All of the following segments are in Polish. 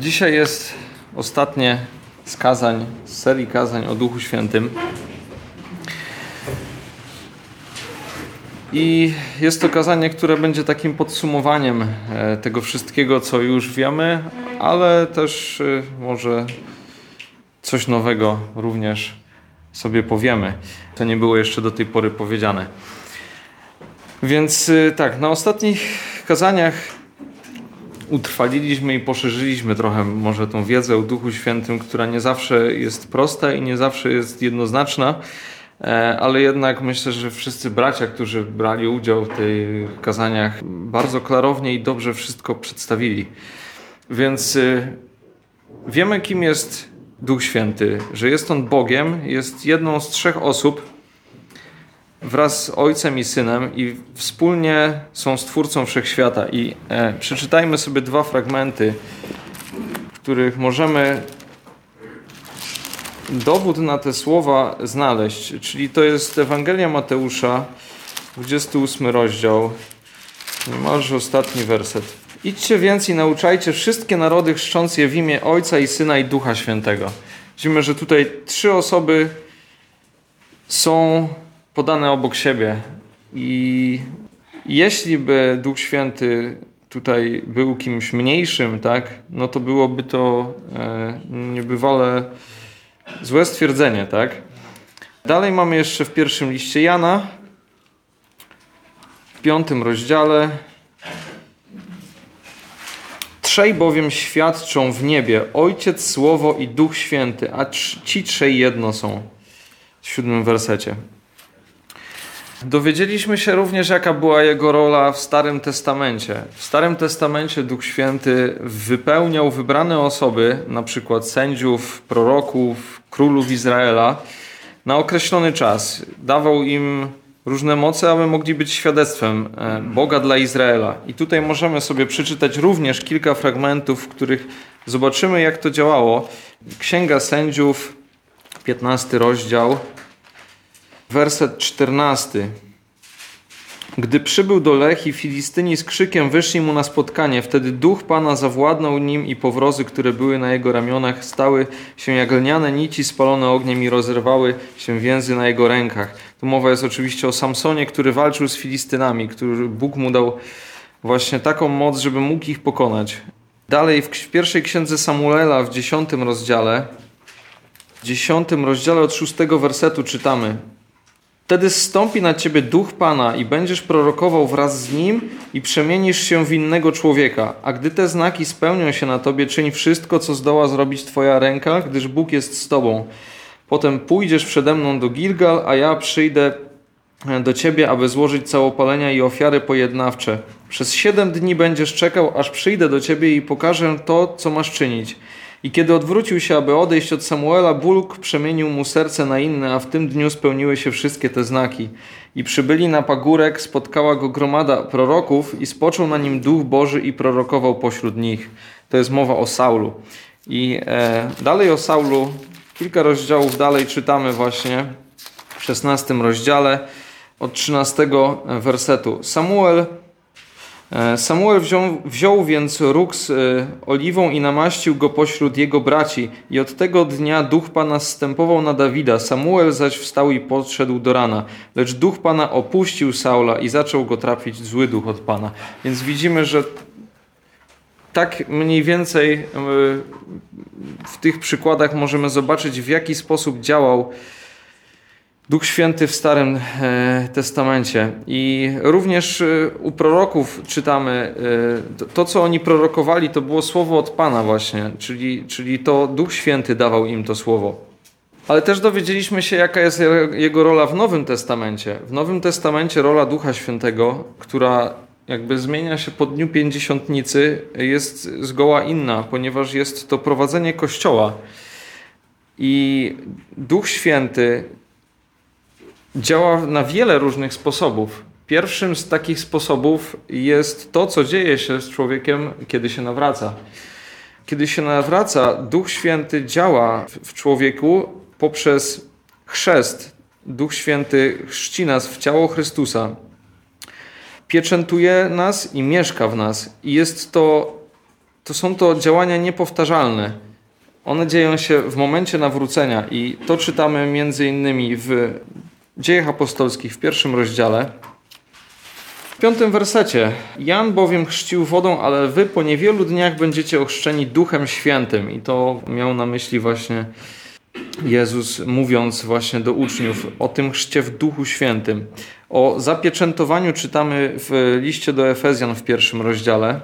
Dzisiaj jest ostatnie z kazań, z serii kazań o Duchu Świętym. I jest to kazanie, które będzie takim podsumowaniem e, tego wszystkiego, co już wiemy, ale też e, może coś nowego również sobie powiemy. To nie było jeszcze do tej pory powiedziane. Więc e, tak, na ostatnich kazaniach utrwaliliśmy i poszerzyliśmy trochę może tą wiedzę o Duchu Świętym, która nie zawsze jest prosta i nie zawsze jest jednoznaczna, e, ale jednak myślę, że wszyscy bracia, którzy brali udział w tych kazaniach, bardzo klarownie i dobrze wszystko przedstawili. Więc e, wiemy, kim jest Duch Święty, że jest on Bogiem, jest jedną z trzech osób, wraz z Ojcem i Synem i wspólnie są Stwórcą Wszechświata. I e, przeczytajmy sobie dwa fragmenty, w których możemy dowód na te słowa znaleźć. Czyli to jest Ewangelia Mateusza, 28 rozdział, niemalże ostatni werset. Idźcie więc i nauczajcie wszystkie narody, chrzcząc je w imię Ojca i Syna i Ducha Świętego. Widzimy, że tutaj trzy osoby są podane obok siebie. I jeśli by Duch Święty tutaj był kimś mniejszym, tak, no to byłoby to e, niebywale złe stwierdzenie, tak. Dalej mamy jeszcze w pierwszym liście Jana, w piątym rozdziale. Trzej bowiem świadczą w niebie, Ojciec, Słowo i Duch Święty, a ci trzej jedno są. W siódmym wersecie. Dowiedzieliśmy się również, jaka była jego rola w Starym Testamencie. W Starym Testamencie Duch Święty wypełniał wybrane osoby, na przykład sędziów, proroków, królów Izraela, na określony czas. Dawał im różne moce, aby mogli być świadectwem e, Boga dla Izraela. I tutaj możemy sobie przeczytać również kilka fragmentów, w których zobaczymy, jak to działało. Księga Sędziów, 15 rozdział werset 14. Gdy przybył do Lechi, Filistyni z krzykiem wyszli mu na spotkanie. Wtedy duch Pana zawładnął nim i powrozy, które były na jego ramionach, stały się jak lniane nici spalone ogniem i rozerwały się więzy na jego rękach. Tu mowa jest oczywiście o Samsonie, który walczył z Filistynami, który Bóg mu dał właśnie taką moc, żeby mógł ich pokonać. Dalej w pierwszej księdze Samuela w dziesiątym rozdziale, w dziesiątym rozdziale od szóstego wersetu czytamy Wtedy zstąpi na ciebie duch Pana i będziesz prorokował wraz z nim i przemienisz się w innego człowieka. A gdy te znaki spełnią się na tobie, czyń wszystko, co zdoła zrobić twoja ręka, gdyż Bóg jest z tobą. Potem pójdziesz przede mną do Gilgal, a ja przyjdę do ciebie, aby złożyć całopalenia i ofiary pojednawcze. Przez siedem dni będziesz czekał, aż przyjdę do ciebie i pokażę to, co masz czynić. I kiedy odwrócił się, aby odejść od Samuela, Bóg przemienił mu serce na inne, a w tym dniu spełniły się wszystkie te znaki. I przybyli na pagórek, spotkała go gromada proroków i spoczął na nim Duch Boży i prorokował pośród nich. To jest mowa o Saulu. I e, dalej o Saulu, kilka rozdziałów dalej czytamy właśnie w 16 rozdziale od 13 wersetu. Samuel Samuel wziął, wziął więc róg z e, oliwą i namaścił go pośród jego braci i od tego dnia duch Pana zstępował na Dawida. Samuel zaś wstał i podszedł do rana. Lecz duch Pana opuścił Saula i zaczął go trafić zły duch od Pana. Więc widzimy, że tak mniej więcej e, w tych przykładach możemy zobaczyć w jaki sposób działał Duch Święty w Starym e, Testamencie. I również e, u proroków czytamy, e, to co oni prorokowali, to było słowo od Pana właśnie, czyli, czyli to Duch Święty dawał im to słowo. Ale też dowiedzieliśmy się, jaka jest jego rola w Nowym Testamencie. W Nowym Testamencie rola Ducha Świętego, która jakby zmienia się po dniu pięćdziesiątnicy, jest zgoła inna, ponieważ jest to prowadzenie Kościoła. I Duch Święty działa na wiele różnych sposobów. Pierwszym z takich sposobów jest to, co dzieje się z człowiekiem, kiedy się nawraca. Kiedy się nawraca, Duch Święty działa w człowieku poprzez chrzest. Duch Święty chrzci nas w ciało Chrystusa. Pieczętuje nas i mieszka w nas. I jest to to są to działania niepowtarzalne. One dzieją się w momencie nawrócenia i to czytamy między innymi w Dziejach Apostolskich w pierwszym rozdziale. W piątym wersecie. Jan bowiem chrzcił wodą, ale wy po niewielu dniach będziecie ochrzczeni Duchem Świętym. I to miał na myśli właśnie Jezus, mówiąc właśnie do uczniów o tym chrzcie w Duchu Świętym. O zapieczętowaniu czytamy w liście do Efezjan w pierwszym rozdziale.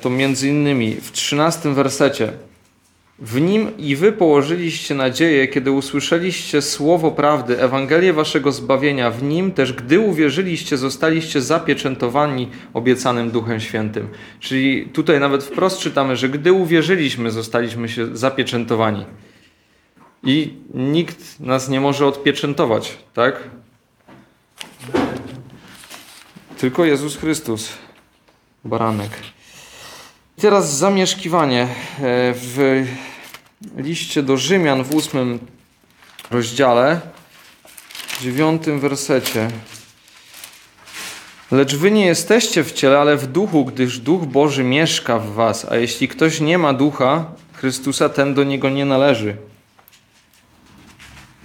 To między innymi w trzynastym wersecie. W nim i wy położyliście nadzieję, kiedy usłyszeliście słowo prawdy, Ewangelię waszego zbawienia. W nim też, gdy uwierzyliście, zostaliście zapieczętowani obiecanym Duchem Świętym. Czyli tutaj nawet wprost czytamy, że gdy uwierzyliśmy, zostaliśmy się zapieczętowani. I nikt nas nie może odpieczętować, tak? Tylko Jezus Chrystus, baranek. Teraz zamieszkiwanie e, w liście do Rzymian w ósmym rozdziale, w dziewiątym wersecie. Lecz wy nie jesteście w ciele, ale w duchu, gdyż duch Boży mieszka w was, a jeśli ktoś nie ma ducha Chrystusa, ten do niego nie należy.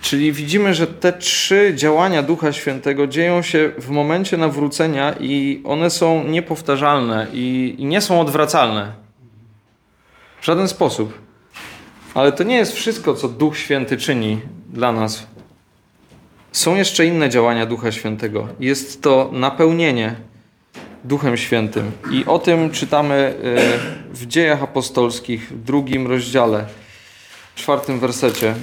Czyli widzimy, że te trzy działania Ducha Świętego dzieją się w momencie nawrócenia i one są niepowtarzalne i, nie są odwracalne. W żaden sposób. Ale to nie jest wszystko, co Duch Święty czyni dla nas. Są jeszcze inne działania Ducha Świętego. Jest to napełnienie Duchem Świętym. I o tym czytamy e, w Dziejach Apostolskich, w drugim rozdziale, w czwartym wersecie.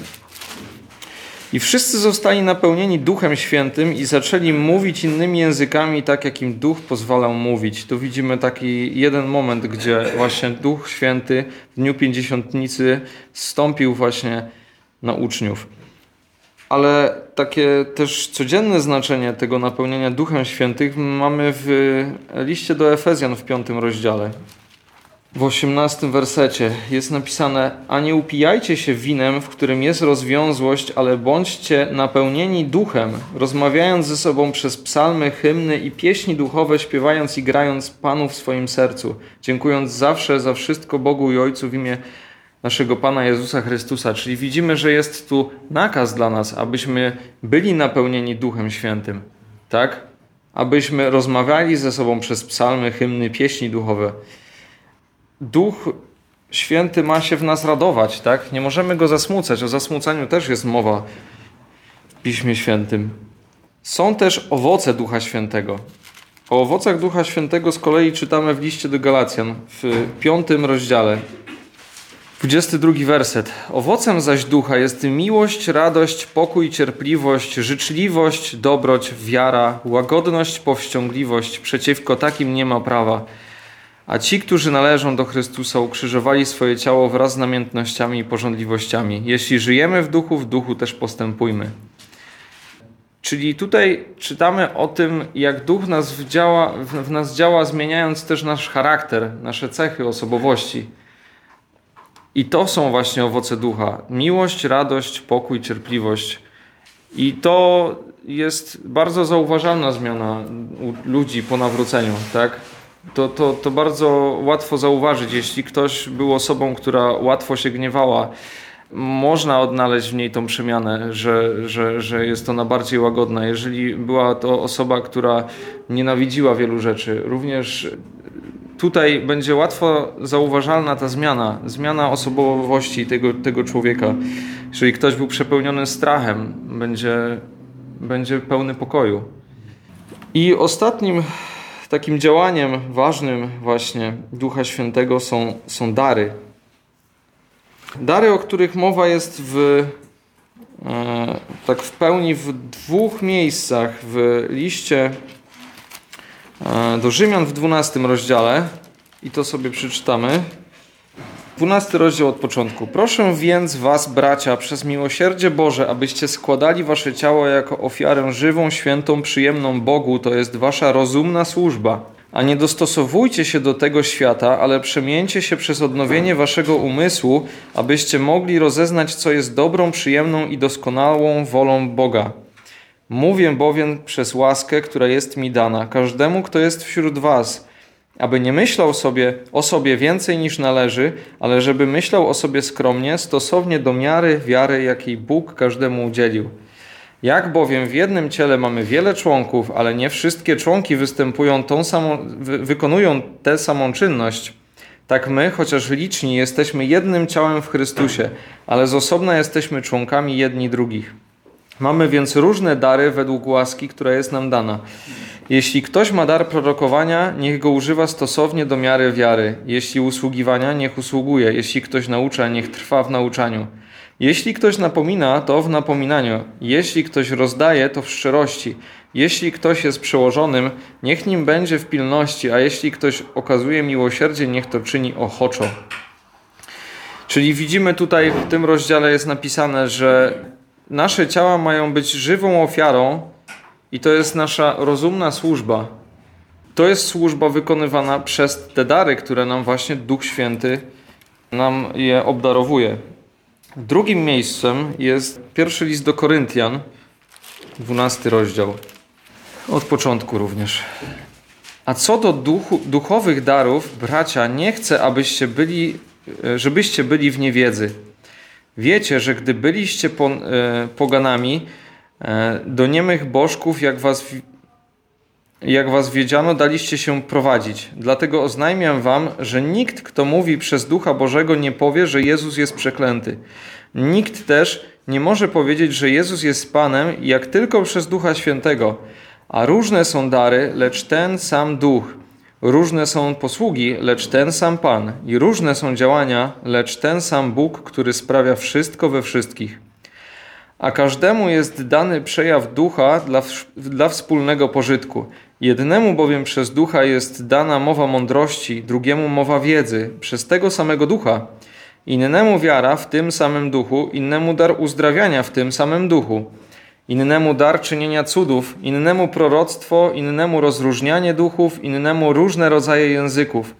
I wszyscy zostali napełnieni Duchem Świętym i zaczęli mówić innymi językami, tak jak im Duch pozwalał mówić. Tu widzimy taki jeden moment, gdzie właśnie Duch Święty w dniu Pięćdziesiątnicy stąpił właśnie na uczniów. Ale takie też codzienne znaczenie tego napełnienia Duchem Świętym mamy w liście do Efezjan w piątym rozdziale w osiemnastym wersecie jest napisane: A nie upijajcie się winem, w którym jest rozwiązłość, ale bądźcie napełnieni duchem, rozmawiając ze sobą przez psalmy, hymny i pieśni duchowe, śpiewając i grając Panu w swoim sercu, dziękując zawsze za wszystko Bogu i Ojcu w imię naszego Pana Jezusa Chrystusa. Czyli widzimy, że jest tu nakaz dla nas, abyśmy byli napełnieni Duchem Świętym, tak? Abyśmy rozmawiali ze sobą przez psalmy, hymny, pieśni duchowe. Duch Święty ma się w nas radować, tak? Nie możemy go zasmucać. O zasmucaniu też jest mowa w Piśmie Świętym. Są też owoce Ducha Świętego. O owocach Ducha Świętego z kolei czytamy w liście do Galacjan w piątym rozdziale. 22 werset. Owocem zaś ducha jest miłość, radość, pokój, cierpliwość, życzliwość, dobroć, wiara, łagodność, powściągliwość. Przeciwko takim nie ma prawa. A ci, którzy należą do Chrystusa, ukrzyżowali swoje ciało wraz z namiętnościami i porządliwościami. Jeśli żyjemy w duchu, w duchu też postępujmy. Czyli tutaj czytamy o tym, jak duch nas działa, w nas działa, zmieniając też nasz charakter, nasze cechy osobowości. I to są właśnie owoce ducha: miłość, radość, pokój, cierpliwość. I to jest bardzo zauważalna zmiana u ludzi po nawróceniu, tak? To, to, to bardzo łatwo zauważyć. Jeśli ktoś był osobą, która łatwo się gniewała, można odnaleźć w niej tą przemianę, że, że, że jest ona bardziej łagodna. Jeżeli była to osoba, która nienawidziła wielu rzeczy, również tutaj będzie łatwo zauważalna ta zmiana, zmiana osobowości tego, tego człowieka. Jeżeli ktoś był przepełniony strachem, będzie, będzie pełny pokoju. I ostatnim takim działaniem ważnym właśnie Ducha Świętego są, są dary. Dary, o których mowa jest w, e, tak w pełni w dwóch miejscach w liście e, do Rzymian w 12 rozdziale i to sobie przeczytamy. 12 rozdział od początku. Proszę więc was, bracia, przez miłosierdzie Boże, abyście składali wasze ciało jako ofiarę żywą, świętą, przyjemną Bogu, to jest wasza rozumna służba. A nie dostosowujcie się do tego świata, ale przemieńcie się przez odnowienie waszego umysłu, abyście mogli rozeznać, co jest dobrą, przyjemną i doskonałą wolą Boga. Mówię bowiem przez łaskę, która jest mi dana, każdemu, kto jest wśród was – aby nie myślał sobie o sobie więcej niż należy, ale żeby myślał o sobie skromnie, stosownie do miary wiary, jakiej Bóg każdemu udzielił. Jak bowiem w jednym ciele mamy wiele członków, ale nie wszystkie członki występują tą samą, wy, wykonują tę samą czynność, tak my, chociaż liczni, jesteśmy jednym ciałem w Chrystusie, ale z osobna jesteśmy członkami jedni drugich. Mamy więc różne dary według łaski, która jest nam dana. Jeśli ktoś ma dar prorokowania, niech go używa stosownie do miary wiary. Jeśli usługiwania, niech usługuje. Jeśli ktoś naucza, niech trwa w nauczaniu. Jeśli ktoś napomina, to w napominaniu. Jeśli ktoś rozdaje, to w szczerości. Jeśli ktoś jest przełożonym, niech nim będzie w pilności, a jeśli ktoś okazuje miłosierdzie, niech to czyni ochoczo. Czyli widzimy tutaj w tym rozdziale jest napisane, że nasze ciała mają być żywą ofiarą i to jest nasza rozumna służba. To jest służba wykonywana przez te dary, które nam właśnie Duch Święty nam je obdarowuje. Drugim miejscem jest pierwszy list do Koryntian, dwunasty rozdział. Od początku również. A co do duchu, duchowych darów, bracia, nie chcę, abyście byli, żebyście byli w niewiedzy. Wiecie, że gdy byliście po, e, poganami, e, do niemych bożków, jak was, jak was wiedziano, daliście się prowadzić. Dlatego oznajmiam wam, że nikt, kto mówi przez Ducha Bożego, nie powie, że Jezus jest przeklęty. Nikt też nie może powiedzieć, że Jezus jest Panem, jak tylko przez Ducha Świętego. A różne są dary, lecz ten sam Duch. Różne są posługi, lecz ten sam Pan. I różne są działania, lecz ten sam Bóg, który sprawia wszystko we wszystkich. A każdemu jest dany przejaw ducha dla, dla wspólnego pożytku. Jednemu bowiem przez ducha jest dana mowa mądrości, drugiemu mowa wiedzy, przez tego samego ducha. Innemu wiara w tym samym duchu, innemu dar uzdrawiania w tym samym duchu innemu dar czynienia cudów, innemu proroctwo, innemu rozróżnianie duchów, innemu różne rodzaje języków,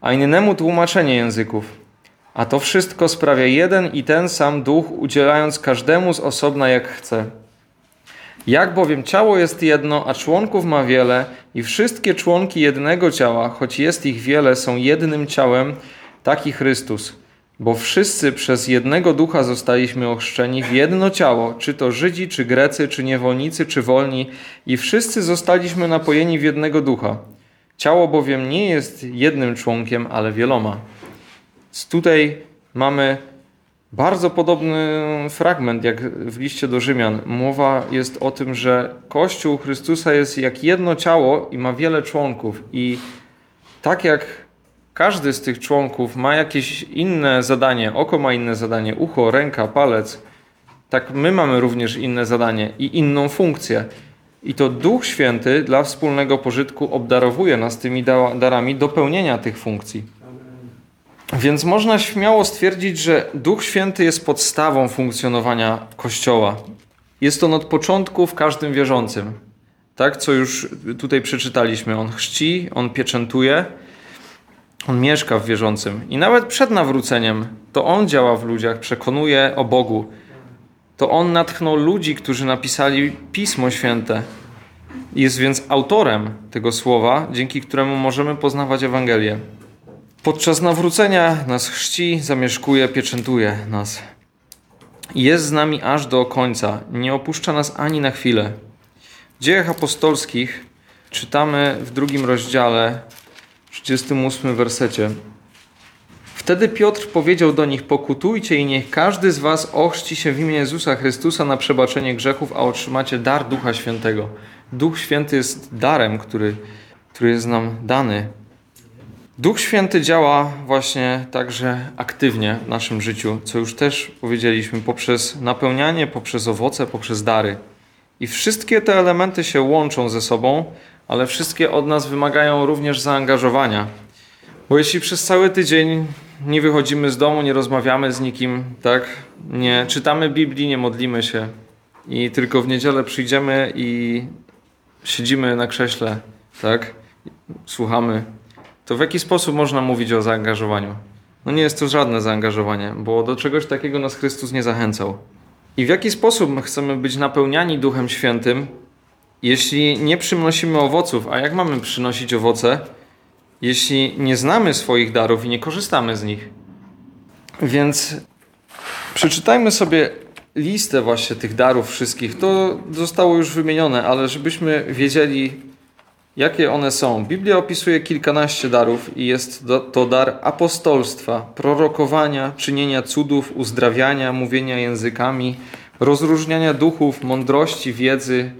a innemu tłumaczenie języków. A to wszystko sprawia jeden i ten sam duch, udzielając każdemu z osobna jak chce. Jak bowiem ciało jest jedno, a członków ma wiele, i wszystkie członki jednego ciała, choć jest ich wiele, są jednym ciałem, taki Chrystus. Bo wszyscy przez jednego ducha zostaliśmy ochrzczeni w jedno ciało, czy to Żydzi, czy Grecy, czy niewolnicy, czy wolni, i wszyscy zostaliśmy napojeni w jednego ducha. Ciało bowiem nie jest jednym członkiem, ale wieloma. Tutaj mamy bardzo podobny fragment jak w liście do Rzymian. Mowa jest o tym, że Kościół Chrystusa jest jak jedno ciało i ma wiele członków. I tak jak każdy z tych członków ma jakieś inne zadanie. Oko ma inne zadanie, ucho, ręka, palec. Tak my mamy również inne zadanie i inną funkcję. I to Duch Święty dla wspólnego pożytku obdarowuje nas tymi darami do pełnienia tych funkcji. Więc można śmiało stwierdzić, że Duch Święty jest podstawą funkcjonowania Kościoła. Jest on od początku w każdym wierzącym. Tak, co już tutaj przeczytaliśmy. On chrzci, on pieczętuje, on mieszka w wierzącym i nawet przed nawróceniem to On działa w ludziach, przekonuje o Bogu. To On natchnął ludzi, którzy napisali Pismo Święte. Jest więc autorem tego słowa, dzięki któremu możemy poznawać Ewangelię. Podczas nawrócenia nas chrzci, zamieszkuje, pieczętuje nas. Jest z nami aż do końca, nie opuszcza nas ani na chwilę. W dziejach apostolskich czytamy w drugim rozdziale 38 wersecie. Wtedy Piotr powiedział do nich: Pokutujcie i niech każdy z was ochrzci się w imię Jezusa Chrystusa na przebaczenie grzechów, a otrzymacie dar Ducha Świętego. Duch Święty jest darem, który, który jest nam dany. Duch Święty działa właśnie także aktywnie w naszym życiu, co już też powiedzieliśmy, poprzez napełnianie, poprzez owoce, poprzez dary. I wszystkie te elementy się łączą ze sobą, ale wszystkie od nas wymagają również zaangażowania. Bo jeśli przez cały tydzień nie wychodzimy z domu, nie rozmawiamy z nikim, tak? Nie czytamy Biblii, nie modlimy się i tylko w niedzielę przyjdziemy i siedzimy na krześle, tak? Słuchamy. To w jaki sposób można mówić o zaangażowaniu? No nie jest to żadne zaangażowanie, bo do czegoś takiego nas Chrystus nie zachęcał. I w jaki sposób my chcemy być napełniani Duchem Świętym, jeśli nie przynosimy owoców, a jak mamy przynosić owoce, jeśli nie znamy swoich darów i nie korzystamy z nich. Więc przeczytajmy sobie listę właśnie tych darów wszystkich. To zostało już wymienione, ale żebyśmy wiedzieli, jakie one są. Biblia opisuje kilkanaście darów i jest to dar apostolstwa, prorokowania, czynienia cudów, uzdrawiania, mówienia językami, rozróżniania duchów, mądrości, wiedzy,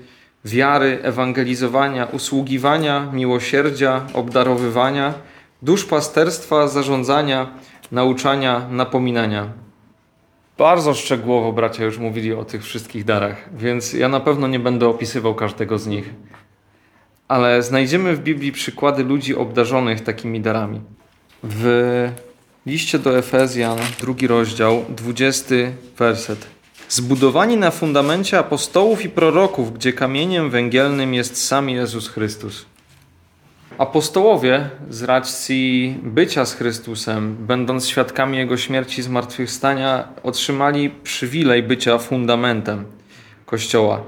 wiary, ewangelizowania, usługiwania, miłosierdzia, obdarowywania, duszpasterstwa, zarządzania, nauczania, napominania. Bardzo szczegółowo bracia już mówili o tych wszystkich darach, więc ja na pewno nie będę opisywał każdego z nich. Ale znajdziemy w Biblii przykłady ludzi obdarzonych takimi darami. W liście do Efezjan, drugi rozdział, dwudziesty werset. Zbudowani na fundamencie apostołów i proroków, gdzie kamieniem węgielnym jest sam Jezus Chrystus. Apostołowie z racji bycia z Chrystusem, będąc świadkami Jego śmierci i zmartwychwstania, otrzymali przywilej bycia fundamentem Kościoła.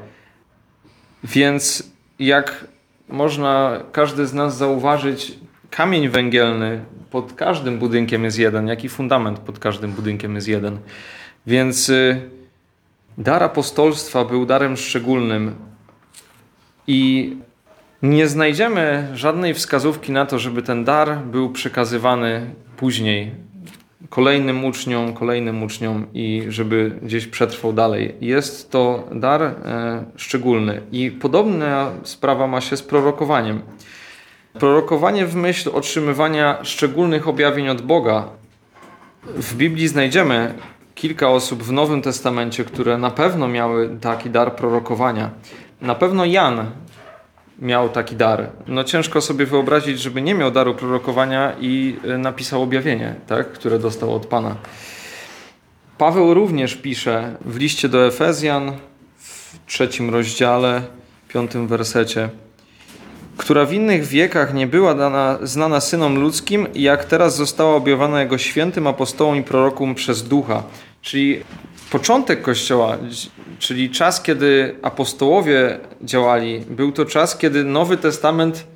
Więc jak można każdy z nas zauważyć, kamień węgielny pod każdym budynkiem jest jeden, jak i fundament pod każdym budynkiem jest jeden. Więc y, dar apostolstwa był darem szczególnym i nie znajdziemy żadnej wskazówki na to, żeby ten dar był przekazywany później kolejnym uczniom, kolejnym uczniom i żeby gdzieś przetrwał dalej. Jest to dar e, szczególny i podobna sprawa ma się z prorokowaniem. Prorokowanie w myśl otrzymywania szczególnych objawień od Boga. W Biblii znajdziemy kilka osób w Nowym Testamencie, które na pewno miały taki dar prorokowania. Na pewno Jan miał taki dar. No ciężko sobie wyobrazić, żeby nie miał daru prorokowania i e, napisał objawienie, tak, które dostał od Pana. Paweł również pisze w liście do Efezjan w trzecim rozdziale, piątym wersecie, która w innych wiekach nie była dana, znana synom ludzkim, jak teraz została objawiona jego świętym apostołom i prorokom przez ducha. Czyli początek Kościoła, czyli czas, kiedy apostołowie działali, był to czas, kiedy Nowy Testament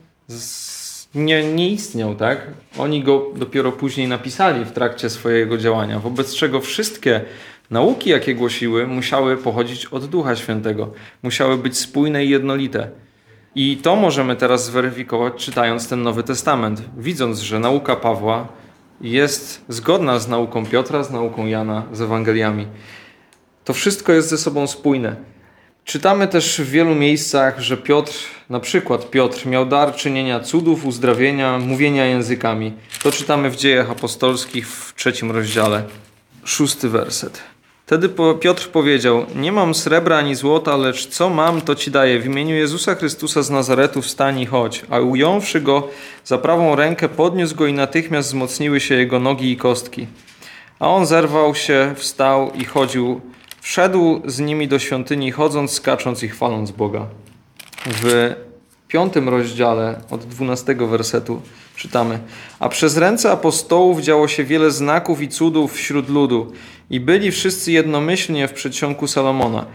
nie, nie istniał, tak? Oni go dopiero później napisali w trakcie swojego działania, wobec czego wszystkie nauki, jakie głosiły, musiały pochodzić od Ducha Świętego, musiały być spójne i jednolite. I to możemy teraz zweryfikować, czytając ten Nowy Testament, widząc, że nauka Pawła jest zgodna z nauką Piotra, z nauką Jana, z Ewangeliami. To wszystko jest ze sobą spójne. Czytamy też w wielu miejscach, że Piotr, na przykład Piotr, miał dar czynienia cudów, uzdrawienia, mówienia językami. To czytamy w dziejach apostolskich w trzecim rozdziale, szósty werset. Wtedy Piotr powiedział: Nie mam srebra ani złota, lecz co mam, to ci daję. W imieniu Jezusa Chrystusa z Nazaretu wstań i chodź. A ująwszy go za prawą rękę, podniósł go i natychmiast wzmocniły się jego nogi i kostki. A on zerwał się, wstał i chodził Wszedł z nimi do świątyni, chodząc, skacząc i chwaląc Boga. W piątym rozdziale od dwunastego wersetu czytamy: A przez ręce apostołów działo się wiele znaków i cudów wśród ludu, i byli wszyscy jednomyślnie w przedsionku Salomona.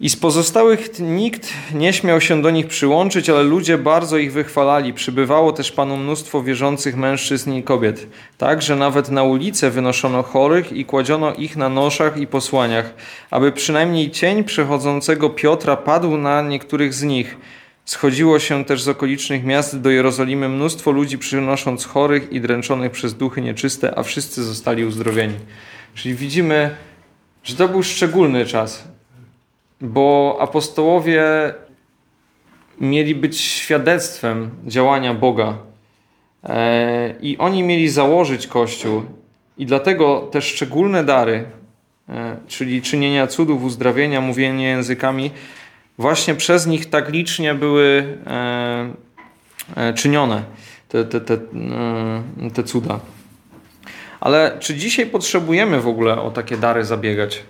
I z pozostałych nikt nie śmiał się do nich przyłączyć, ale ludzie bardzo ich wychwalali. Przybywało też Panu mnóstwo wierzących mężczyzn i kobiet, tak, że nawet na ulicę wynoszono chorych i kładziono ich na noszach i posłaniach, aby przynajmniej cień przechodzącego Piotra padł na niektórych z nich. Schodziło się też z okolicznych miast do Jerozolimy mnóstwo ludzi przynosząc chorych i dręczonych przez duchy nieczyste, a wszyscy zostali uzdrowieni. Czyli widzimy, że to był szczególny czas bo apostołowie mieli być świadectwem działania Boga. E, I oni mieli założyć Kościół, i dlatego te szczególne dary, e, czyli czynienia cudów, uzdrawienia, mówienie językami, właśnie przez nich tak licznie były e, czynione, te, te, te, te cuda. Ale czy dzisiaj potrzebujemy w ogóle o takie dary zabiegać?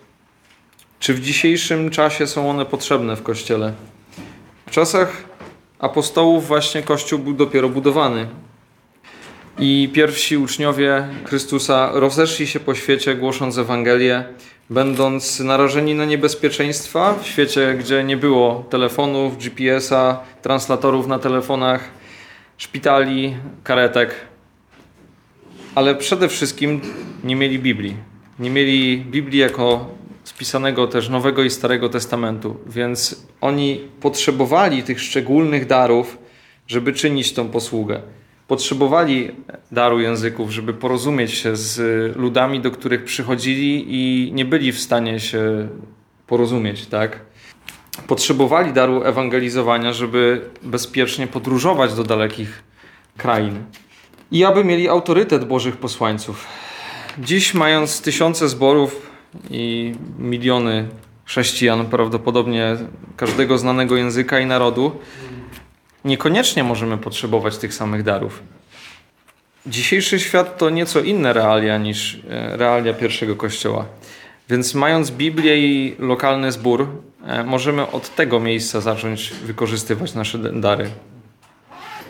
Czy w dzisiejszym czasie są one potrzebne w Kościele? W czasach apostołów właśnie Kościół był dopiero budowany. I pierwsi uczniowie Chrystusa rozeszli się po świecie, głosząc Ewangelię, będąc narażeni na niebezpieczeństwa w świecie, gdzie nie było telefonów, GPS-a, translatorów na telefonach, szpitali, karetek, ale przede wszystkim nie mieli Biblii. Nie mieli Biblii jako spisanego też Nowego i Starego Testamentu, więc oni potrzebowali tych szczególnych darów, żeby czynić tą posługę. Potrzebowali daru języków, żeby porozumieć się z ludami, do których przychodzili i nie byli w stanie się porozumieć, tak? Potrzebowali daru ewangelizowania, żeby bezpiecznie podróżować do dalekich krain. I aby mieli autorytet Bożych posłańców. Dziś, mając tysiące zborów i miliony chrześcijan, prawdopodobnie każdego znanego języka i narodu, niekoniecznie możemy potrzebować tych samych darów. Dzisiejszy świat to nieco inne realia niż e, realia pierwszego kościoła. Więc mając Biblię i lokalny zbór, e, możemy od tego miejsca zacząć wykorzystywać nasze dary.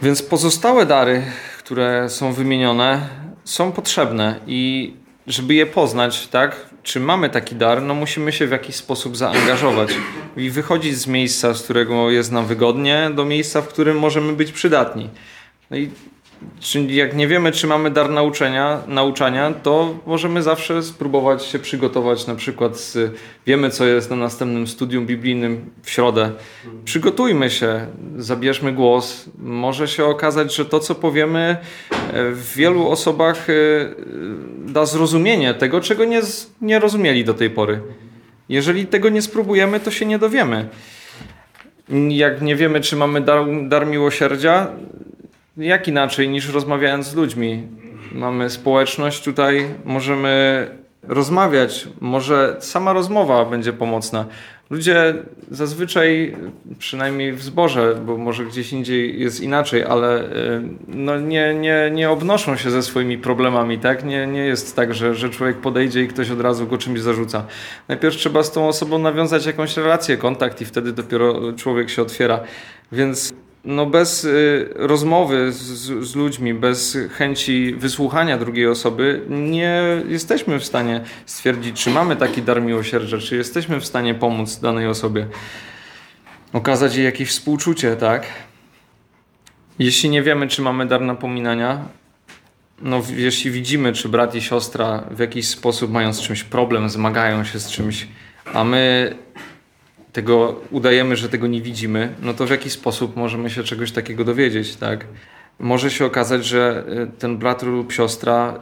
Więc pozostałe dary, które są wymienione, są potrzebne i żeby je poznać, tak, czy mamy taki dar, no musimy się w jakiś sposób zaangażować i wychodzić z miejsca, z którego jest nam wygodnie, do miejsca, w którym możemy być przydatni. No i Czyli jak nie wiemy, czy mamy dar nauczenia, nauczania, to możemy zawsze spróbować się przygotować. Na przykład z, wiemy, co jest na następnym studium biblijnym w środę. Przygotujmy się, zabierzmy głos. Może się okazać, że to, co powiemy, e, w wielu osobach e, da zrozumienie tego, czego nie, nie rozumieli do tej pory. Jeżeli tego nie spróbujemy, to się nie dowiemy. Jak nie wiemy, czy mamy dar, dar miłosierdzia, jak inaczej niż rozmawiając z ludźmi? Mamy społeczność tutaj, możemy rozmawiać, może sama rozmowa będzie pomocna. Ludzie zazwyczaj, przynajmniej w zborze, bo może gdzieś indziej jest inaczej, ale y, no nie, nie, nie obnoszą się ze swoimi problemami, tak? Nie, nie jest tak, że, że człowiek podejdzie i ktoś od razu go czymś zarzuca. Najpierw trzeba z tą osobą nawiązać jakąś relację, kontakt i wtedy dopiero człowiek się otwiera. Więc no bez y, rozmowy z, z, ludźmi, bez chęci wysłuchania drugiej osoby, nie jesteśmy w stanie stwierdzić, czy mamy taki dar miłosierdzia, czy jesteśmy w stanie pomóc danej osobie, okazać jej jakieś współczucie, tak? Jeśli nie wiemy, czy mamy dar napominania, no jeśli widzimy, czy brat i siostra w jakiś sposób mają z czymś problem, zmagają się z czymś, a my tego udajemy, że tego nie widzimy, no to w jaki sposób możemy się czegoś takiego dowiedzieć, tak? Może się okazać, że y, ten brat lub siostra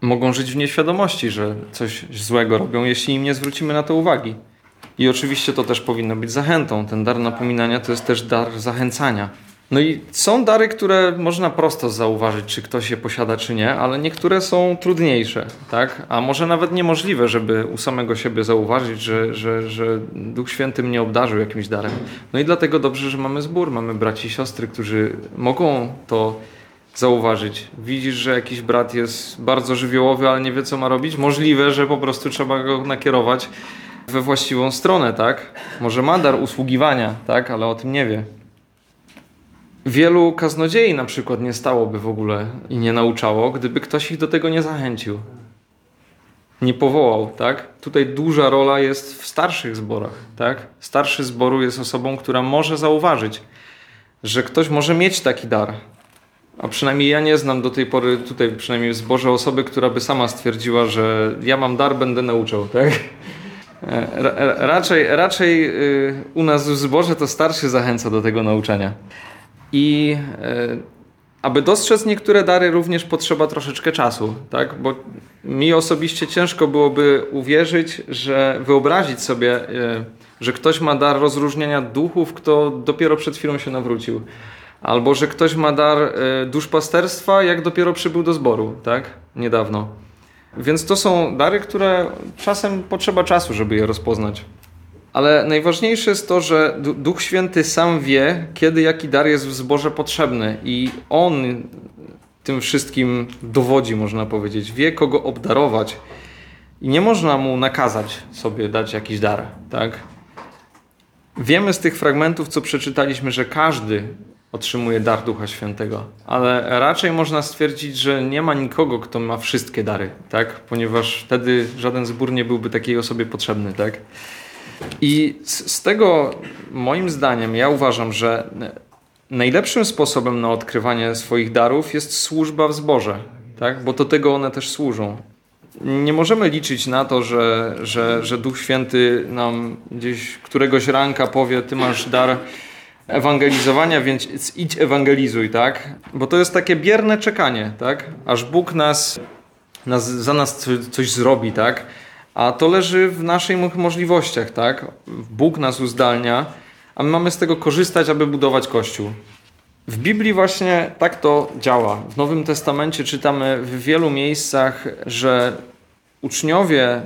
mogą żyć w nieświadomości, że coś złego robią, jeśli im nie zwrócimy na to uwagi. I oczywiście to też powinno być zachętą. Ten dar napominania to jest też dar zachęcania. No i są dary, które można prosto zauważyć, czy ktoś je posiada, czy nie, ale niektóre są trudniejsze, tak? A może nawet niemożliwe, żeby u samego siebie zauważyć, że, że, że Duch Święty mnie obdarzył jakimś darem. No i dlatego dobrze, że mamy zbór, mamy braci i siostry, którzy mogą to zauważyć. Widzisz, że jakiś brat jest bardzo żywiołowy, ale nie wie, co ma robić. Możliwe, że po prostu trzeba go nakierować we właściwą stronę, tak? Może ma dar usługiwania, tak? Ale o tym nie wie. Wielu kaznodziei na przykład nie stałoby w ogóle i nie nauczało, gdyby ktoś ich do tego nie zachęcił. Nie powołał, tak? Tutaj duża rola jest w starszych zborach, tak? Starszy zboru jest osobą, która może zauważyć, że ktoś może mieć taki dar. A przynajmniej ja nie znam do tej pory tutaj, przynajmniej w zborze osoby, która by sama stwierdziła, że ja mam dar, będę nauczał, tak? E, raczej, raczej y, u nas w zborze to starszy zachęca do tego nauczania. I e, aby dostrzec niektóre dary, również potrzeba troszeczkę czasu, tak? Bo mi osobiście ciężko byłoby uwierzyć, że wyobrazić sobie, e, że ktoś ma dar rozróżniania duchów, kto dopiero przed chwilą się nawrócił. Albo że ktoś ma dar e, duszpasterstwa, jak dopiero przybył do zboru, tak? Niedawno. Więc to są dary, które czasem potrzeba czasu, żeby je rozpoznać. Ale najważniejsze jest to, że Duch Święty sam wie, kiedy jaki dar jest w zborze potrzebny i On tym wszystkim dowodzi, można powiedzieć. Wie, kogo obdarować. I nie można mu nakazać sobie dać jakiś dar, tak? Wiemy z tych fragmentów, co przeczytaliśmy, że każdy otrzymuje dar Ducha Świętego, ale raczej można stwierdzić, że nie ma nikogo, kto ma wszystkie dary, tak? Ponieważ wtedy żaden zbór nie byłby takiej osobie potrzebny, tak? I z, z tego, moim zdaniem, ja uważam, że najlepszym sposobem na odkrywanie swoich darów jest służba w zborze, tak? bo do tego one też służą. Nie możemy liczyć na to, że, że, że Duch Święty nam gdzieś któregoś ranka powie: Ty masz dar ewangelizowania, więc idź ewangelizuj, tak? Bo to jest takie bierne czekanie, tak? Aż Bóg nas, nas za nas coś zrobi, tak? A to leży w naszych możliwościach, tak? Bóg nas uzdalnia, a my mamy z tego korzystać, aby budować Kościół. W Biblii właśnie tak to działa. W Nowym Testamencie czytamy w wielu miejscach, że uczniowie,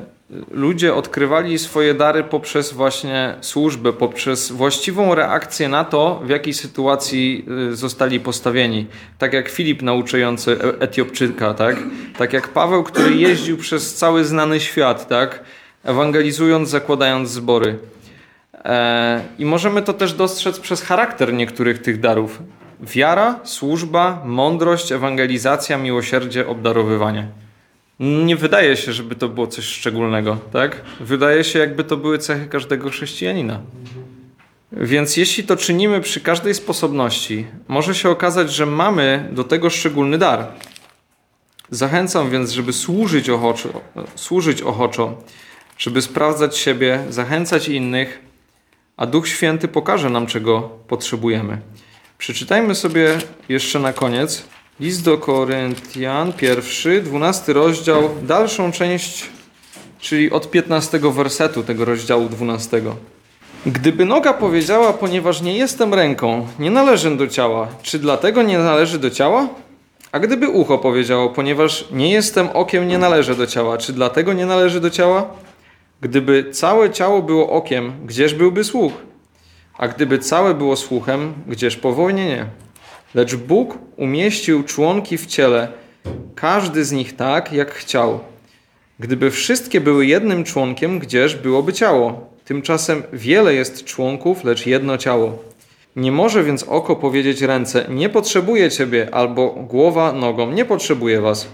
ludzie odkrywali swoje dary poprzez właśnie służbę, poprzez właściwą reakcję na to, w jakiej sytuacji y, zostali postawieni. Tak jak Filip nauczający E- Etiopczyka, tak? Tak jak Paweł, który jeździł przez cały znany świat, tak? Ewangelizując, zakładając zbory. E, I możemy to też dostrzec przez charakter niektórych tych darów. Wiara, służba, mądrość, ewangelizacja, miłosierdzie, obdarowywanie. Nie wydaje się, żeby to było coś szczególnego, tak? Wydaje się, jakby to były cechy każdego chrześcijanina. Więc jeśli to czynimy przy każdej sposobności, może się okazać, że mamy do tego szczególny dar. Zachęcam więc, żeby służyć ochoczo, służyć ochoczo, żeby sprawdzać siebie, zachęcać innych, a Duch Święty pokaże nam, czego potrzebujemy. Przeczytajmy sobie jeszcze na koniec list do Koryntian, pierwszy, dwunasty rozdział, dalszą część, czyli od 15 wersetu tego rozdziału 12. Gdyby noga powiedziała, ponieważ nie jestem ręką, nie należę do ciała, czy dlatego nie należy do ciała? A gdyby ucho powiedziało, ponieważ nie jestem okiem, nie należę do ciała, czy dlatego nie należy do ciała? Gdyby całe ciało było okiem, gdzież byłby słuch? A gdyby całe było słuchem, gdzież powolnienie? Lecz Bóg umieścił członki w ciele, każdy z nich tak, jak chciał. Gdyby wszystkie były jednym członkiem, gdzież byłoby ciało? Tymczasem wiele jest członków, lecz jedno ciało. Nie może więc oko powiedzieć ręce: Nie potrzebuję ciebie, albo głowa nogą: Nie potrzebuję was.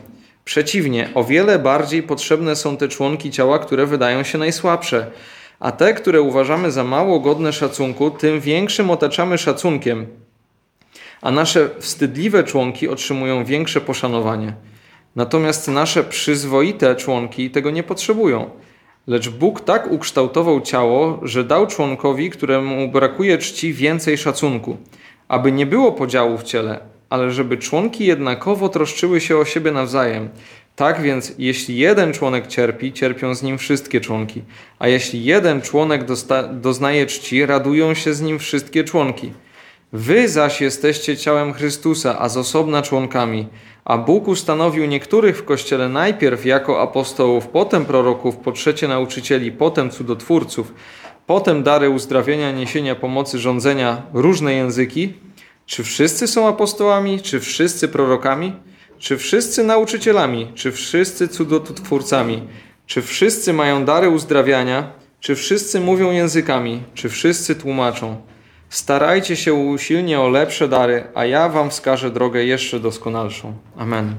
Przeciwnie, o wiele bardziej potrzebne są te członki ciała, które wydają się najsłabsze, a te, które uważamy za mało godne szacunku, tym większym otaczamy szacunkiem, a nasze wstydliwe członki otrzymują większe poszanowanie. Natomiast nasze przyzwoite członki tego nie potrzebują. Lecz Bóg tak ukształtował ciało, że dał członkowi, któremu brakuje czci, więcej szacunku, aby nie było podziału w ciele, ale żeby członki jednakowo troszczyły się o siebie nawzajem. Tak więc, jeśli jeden członek cierpi, cierpią z nim wszystkie członki, a jeśli jeden członek doznaje czci, radują się z nim wszystkie członki. Wy zaś jesteście ciałem Chrystusa, a z osobna członkami. A Bóg ustanowił niektórych w kościele najpierw jako apostołów, potem proroków, po trzecie nauczycieli, potem cudotwórców, potem dary uzdrawienia, niesienia pomocy, rządzenia, różne języki. Czy wszyscy są apostołami? Czy wszyscy prorokami? Czy wszyscy nauczycielami? Czy wszyscy cudotwórcami? Czy wszyscy mają dary uzdrawiania? Czy wszyscy mówią językami? Czy wszyscy tłumaczą? Starajcie się usilnie o lepsze dary, a ja wam wskażę drogę jeszcze doskonalszą. Amen.